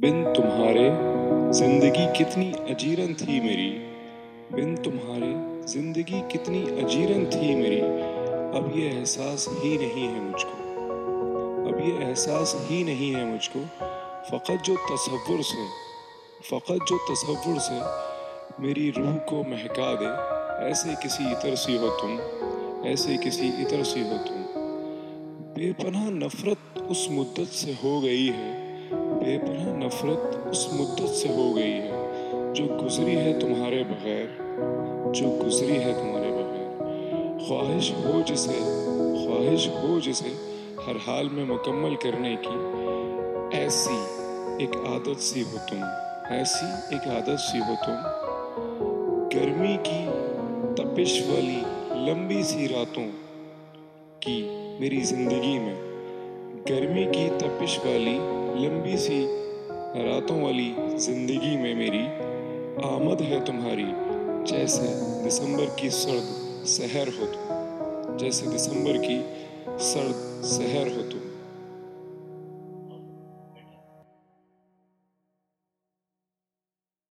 بن تمہارے زندگی کتنی اجیرن تھی میری۔ بن تمہارے زندگی کتنی اجیرن تھی میری۔ اب یہ احساس ہی نہیں ہے مجھ کو۔ اب یہ احساس ہی نہیں ہے مجھ کو۔ فقط جو تصور سے، فقط جو تصور سے میری روح کو مہکا دے۔ ایسے کسی عطر سی ہو تم، ایسے کسی عطر سی ہو تم۔ بے پناہ نفرت اس مدت سے ہو گئی ہے۔ بے پناہ نفرت اس مدت سے ہو گئی ہے۔ جو گزری ہے تمہارے بغیر، جو گزری ہے تمہارے بغیر۔ خواہش ہو جسے، خواہش ہو جسے ہر حال میں مکمل کرنے کی۔ ایسی ایک عادت سی ہو تم، ایسی ایک عادت سی ہو تم۔ گرمی کی تپش والی لمبی سی راتوں کی میری زندگی میں۔ گرمی کی تپش والی لمبی سی راتوں والی زندگی میں میری آمد ہے تمہاری، جیسے دسمبر کی سرد سحر ہو تم جیسے دسمبر کی سرد سحر ہو تم